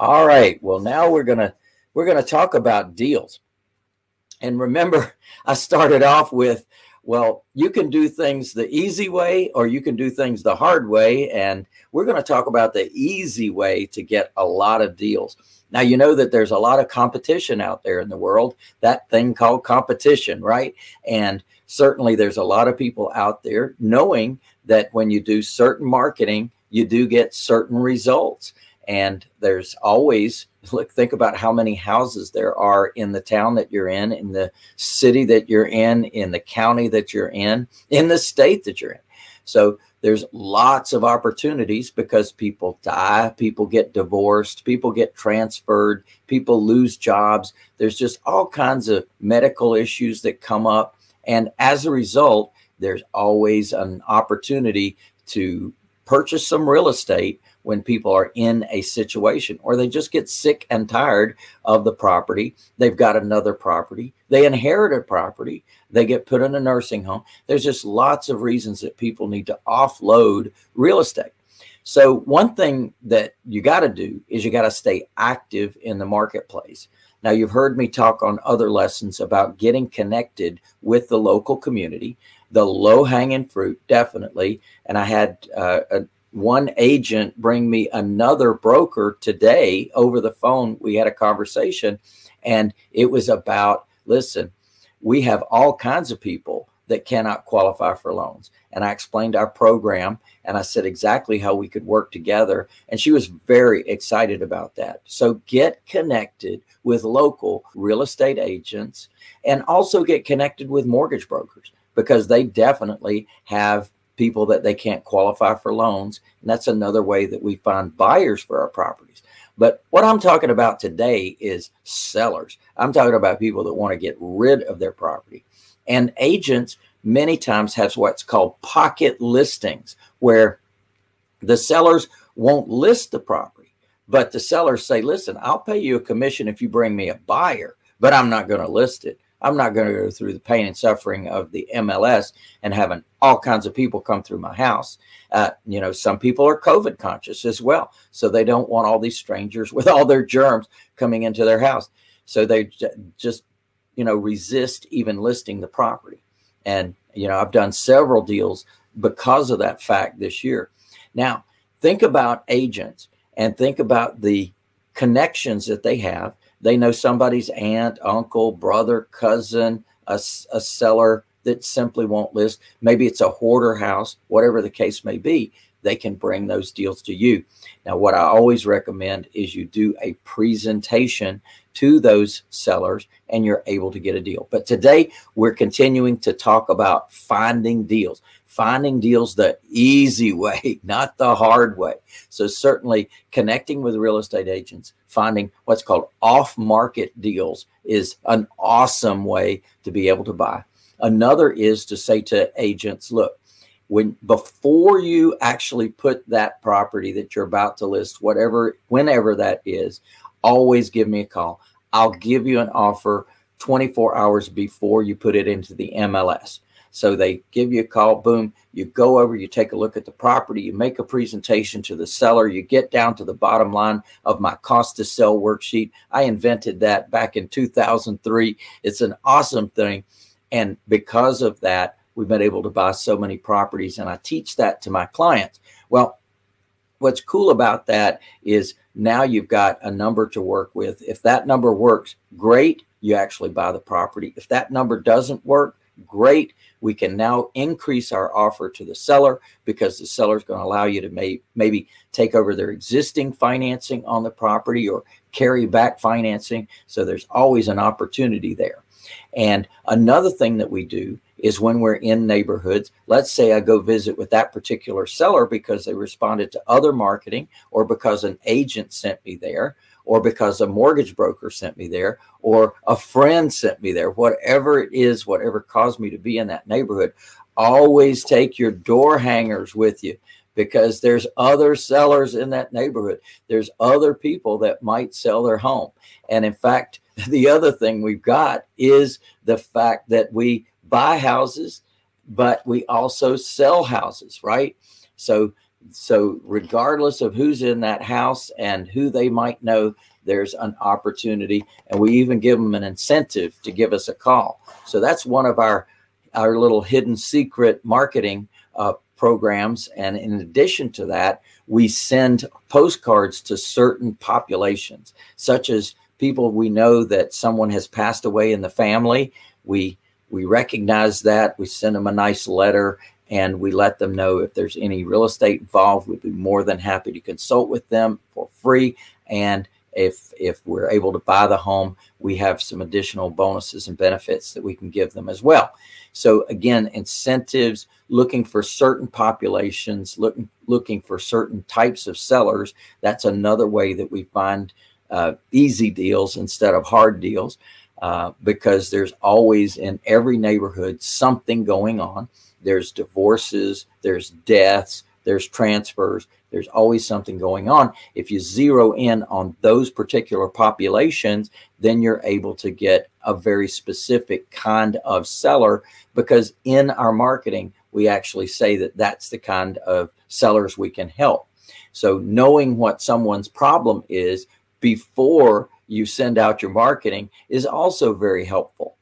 All right. Well, now we're gonna we're gonna talk about deals. And remember, I started off with, well, you can do things the easy way or you can do things the hard way. And we're going to talk about the easy way to get a lot of deals. Now, you know that there's a lot of competition out there in the world, that thing called competition, right? And certainly there's a lot of people out there knowing that when you do certain marketing, you do get certain results. And there's always look think about how many houses there are in the town that you're in, in the city that you're in, in the county that you're in, in the state that you're in. So there's lots of opportunities because people die, people get divorced, people get transferred, people lose jobs. There's just all kinds of medical issues that come up. And as a result, there's always an opportunity to purchase some real estate when people are in a situation or they just get sick and tired of the property. They've got another property, they inherit a property, they get put in a nursing home. There's just lots of reasons that people need to offload real estate. So, one thing that you got to do is you got to stay active in the marketplace. Now, you've heard me talk on other lessons about getting connected with the local community, the low hanging fruit, definitely. And I had uh, a, one agent bring me another broker today over the phone. We had a conversation and it was about listen, we have all kinds of people that cannot qualify for loans. And I explained our program and I said exactly how we could work together. And she was very excited about that. So get connected with local real estate agents and also get connected with mortgage brokers because they definitely have people that they can't qualify for loans. And that's another way that we find buyers for our properties. But what I'm talking about today is sellers. I'm talking about people that want to get rid of their property. And agents many times have what's called pocket listings, where the sellers won't list the property, but the sellers say, listen, I'll pay you a commission if you bring me a buyer, but I'm not going to list it. I'm not going to go through the pain and suffering of the MLS and having all kinds of people come through my house. Uh, you know, some people are COVID conscious as well. So they don't want all these strangers with all their germs coming into their house. So they j- just, you know, resist even listing the property. And, you know, I've done several deals because of that fact this year. Now, think about agents and think about the connections that they have they know somebody's aunt, uncle, brother, cousin, a, a seller that simply won't list. Maybe it's a hoarder house, whatever the case may be. They can bring those deals to you. Now, what I always recommend is you do a presentation to those sellers and you're able to get a deal. But today we're continuing to talk about finding deals finding deals the easy way, not the hard way. So, certainly connecting with real estate agents, finding what's called off market deals is an awesome way to be able to buy. Another is to say to agents, look, when before you actually put that property that you're about to list, whatever, whenever that is, always give me a call. I'll give you an offer 24 hours before you put it into the MLS. So they give you a call, boom, you go over, you take a look at the property, you make a presentation to the seller, you get down to the bottom line of my cost to sell worksheet. I invented that back in 2003. It's an awesome thing. And because of that, we've been able to buy so many properties, and I teach that to my clients. Well, what's cool about that is now you've got a number to work with. If that number works, great, you actually buy the property. If that number doesn't work, great, we can now increase our offer to the seller because the seller is going to allow you to may, maybe take over their existing financing on the property or carry back financing. So there's always an opportunity there. And another thing that we do is when we're in neighborhoods, let's say I go visit with that particular seller because they responded to other marketing or because an agent sent me there or because a mortgage broker sent me there, or a friend sent me there, whatever it is, whatever caused me to be in that neighborhood, always take your door hangers with you because there's other sellers in that neighborhood. There's other people that might sell their home. And in fact, the other thing we've got is the fact that we buy houses, but we also sell houses, right? So So, regardless of who's in that house and who they might know, there's an opportunity. And we even give them an incentive to give us a call. So, that's one of our, our little hidden secret marketing uh, programs. And in addition to that, we send postcards to certain populations, such as people we know that someone has passed away in the family. We we recognize that. We send them a nice letter and we let them know if there's any real estate involved. We'd be more than happy to consult with them for free. And if if we're able to buy the home, we have some additional bonuses and benefits that we can give them as well. So again, incentives, looking for certain populations, looking looking for certain types of sellers. That's another way that we find uh, easy deals instead of hard deals, uh, because there's always in every neighborhood something going on. There's divorces, there's deaths, there's transfers, there's always something going on. If you zero in on those particular populations, then you're able to get a very specific kind of seller because in our marketing, we actually say that that's the kind of sellers we can help. So, knowing what someone's problem is before you send out your marketing is also very helpful